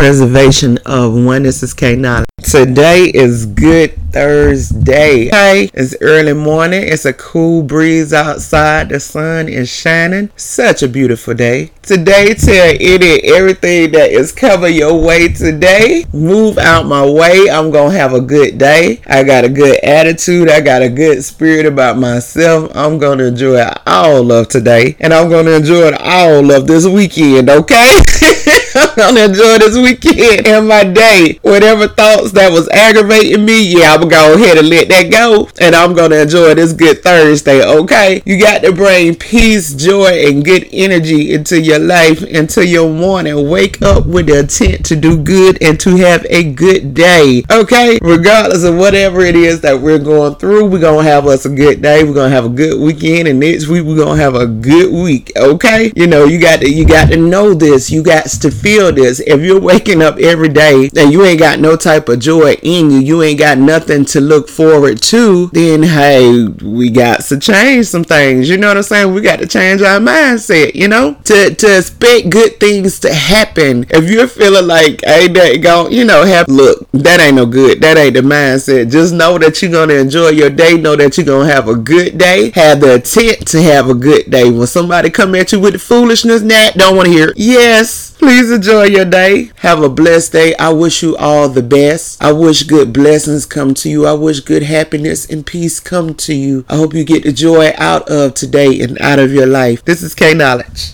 preservation of one. This is K Knowledge. Today is Good Thursday. Hey, it's early morning. It's a cool breeze outside. The sun is shining. Such a beautiful day. Today, tell it everything that is coming your way today. Move out my way. I'm gonna have a good day. I got a good attitude. I got a good spirit about myself. I'm gonna enjoy all of today, and I'm gonna enjoy all of this weekend. Okay. I'm gonna enjoy this weekend and my day. Whatever thoughts that was aggravating me, yeah, I'm gonna go ahead and let that go. And I'm gonna enjoy this good Thursday, okay? You got to bring peace, joy, and good energy into your life, into your morning. Wake up with the intent to do good and to have a good day, okay? Regardless of whatever it is that we're going through, we're gonna have us a good day. We're gonna have a good weekend, and next week we're gonna have a good week, okay? You know, you got to you got to know this. You got to feel this. If you're waking up every day and you ain't got no type of joy in you, you ain't got nothing to look forward to, then hey, we got to change some things. You know what I'm saying? We got to change our mindset, you know? To to expect good things to happen. If you're feeling like, hey, that go, you know, have look, that ain't no good. That ain't the mindset. Just know that you're gonna enjoy your day, know that you're gonna have a good day, have the intent to have a good day. When somebody come at you with the foolishness, that don't want to hear. Yes, please enjoy your day. Have a blessed day. I wish you all the best. I wish good blessings come to you. I wish good happiness and peace come to you. I hope you get the joy out of today and out of your life. This is K Knowledge.